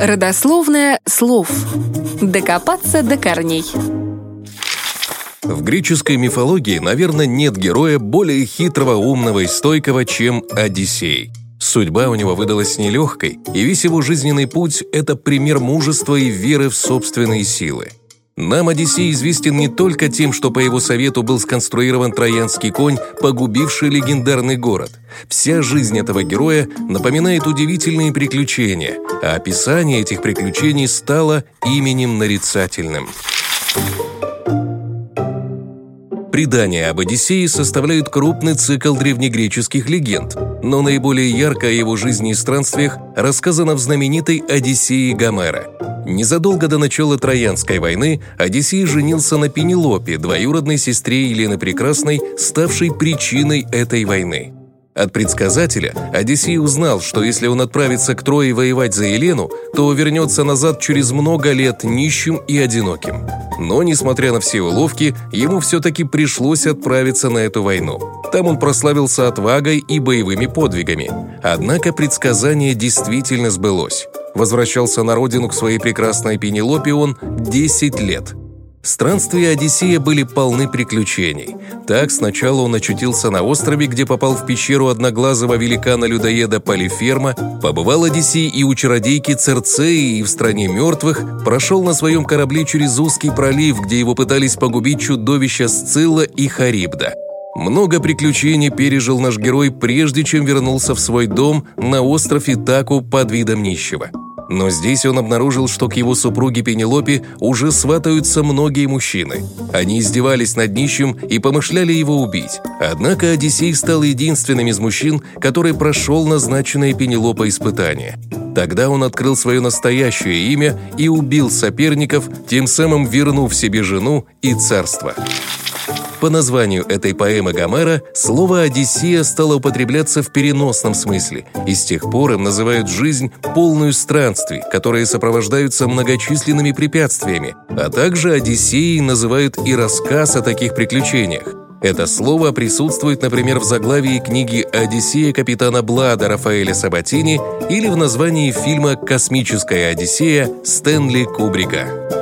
Родословное слов. Докопаться до корней. В греческой мифологии, наверное, нет героя более хитрого, умного и стойкого, чем Одиссей. Судьба у него выдалась нелегкой, и весь его жизненный путь – это пример мужества и веры в собственные силы. Нам Одиссей известен не только тем, что по его совету был сконструирован троянский конь, погубивший легендарный город. Вся жизнь этого героя напоминает удивительные приключения, а описание этих приключений стало именем нарицательным. Предания об Одиссее составляют крупный цикл древнегреческих легенд, но наиболее ярко о его жизни и странствиях рассказано в знаменитой «Одиссее Гомера». Незадолго до начала Троянской войны Одиссей женился на Пенелопе, двоюродной сестре Елены Прекрасной, ставшей причиной этой войны. От предсказателя Одиссей узнал, что если он отправится к Трое воевать за Елену, то вернется назад через много лет нищим и одиноким. Но, несмотря на все уловки, ему все-таки пришлось отправиться на эту войну. Там он прославился отвагой и боевыми подвигами. Однако предсказание действительно сбылось. Возвращался на родину к своей прекрасной Пенелопе он 10 лет – Странствия Одиссея были полны приключений. Так сначала он очутился на острове, где попал в пещеру одноглазого великана-людоеда Полиферма, побывал Одиссей и у чародейки Церцеи и в стране мертвых, прошел на своем корабле через узкий пролив, где его пытались погубить чудовища Сцилла и Харибда. Много приключений пережил наш герой, прежде чем вернулся в свой дом на остров Итаку под видом нищего. Но здесь он обнаружил, что к его супруге Пенелопе уже сватаются многие мужчины. Они издевались над нищим и помышляли его убить. Однако Одиссей стал единственным из мужчин, который прошел назначенное Пенелопа испытание. Тогда он открыл свое настоящее имя и убил соперников, тем самым вернув себе жену и царство. По названию этой поэмы Гомера слово «Одиссея» стало употребляться в переносном смысле, и с тех пор им называют жизнь полную странствий, которые сопровождаются многочисленными препятствиями, а также Одиссеей называют и рассказ о таких приключениях. Это слово присутствует, например, в заглавии книги «Одиссея капитана Блада» Рафаэля Сабатини или в названии фильма «Космическая Одиссея» Стэнли Кубрика.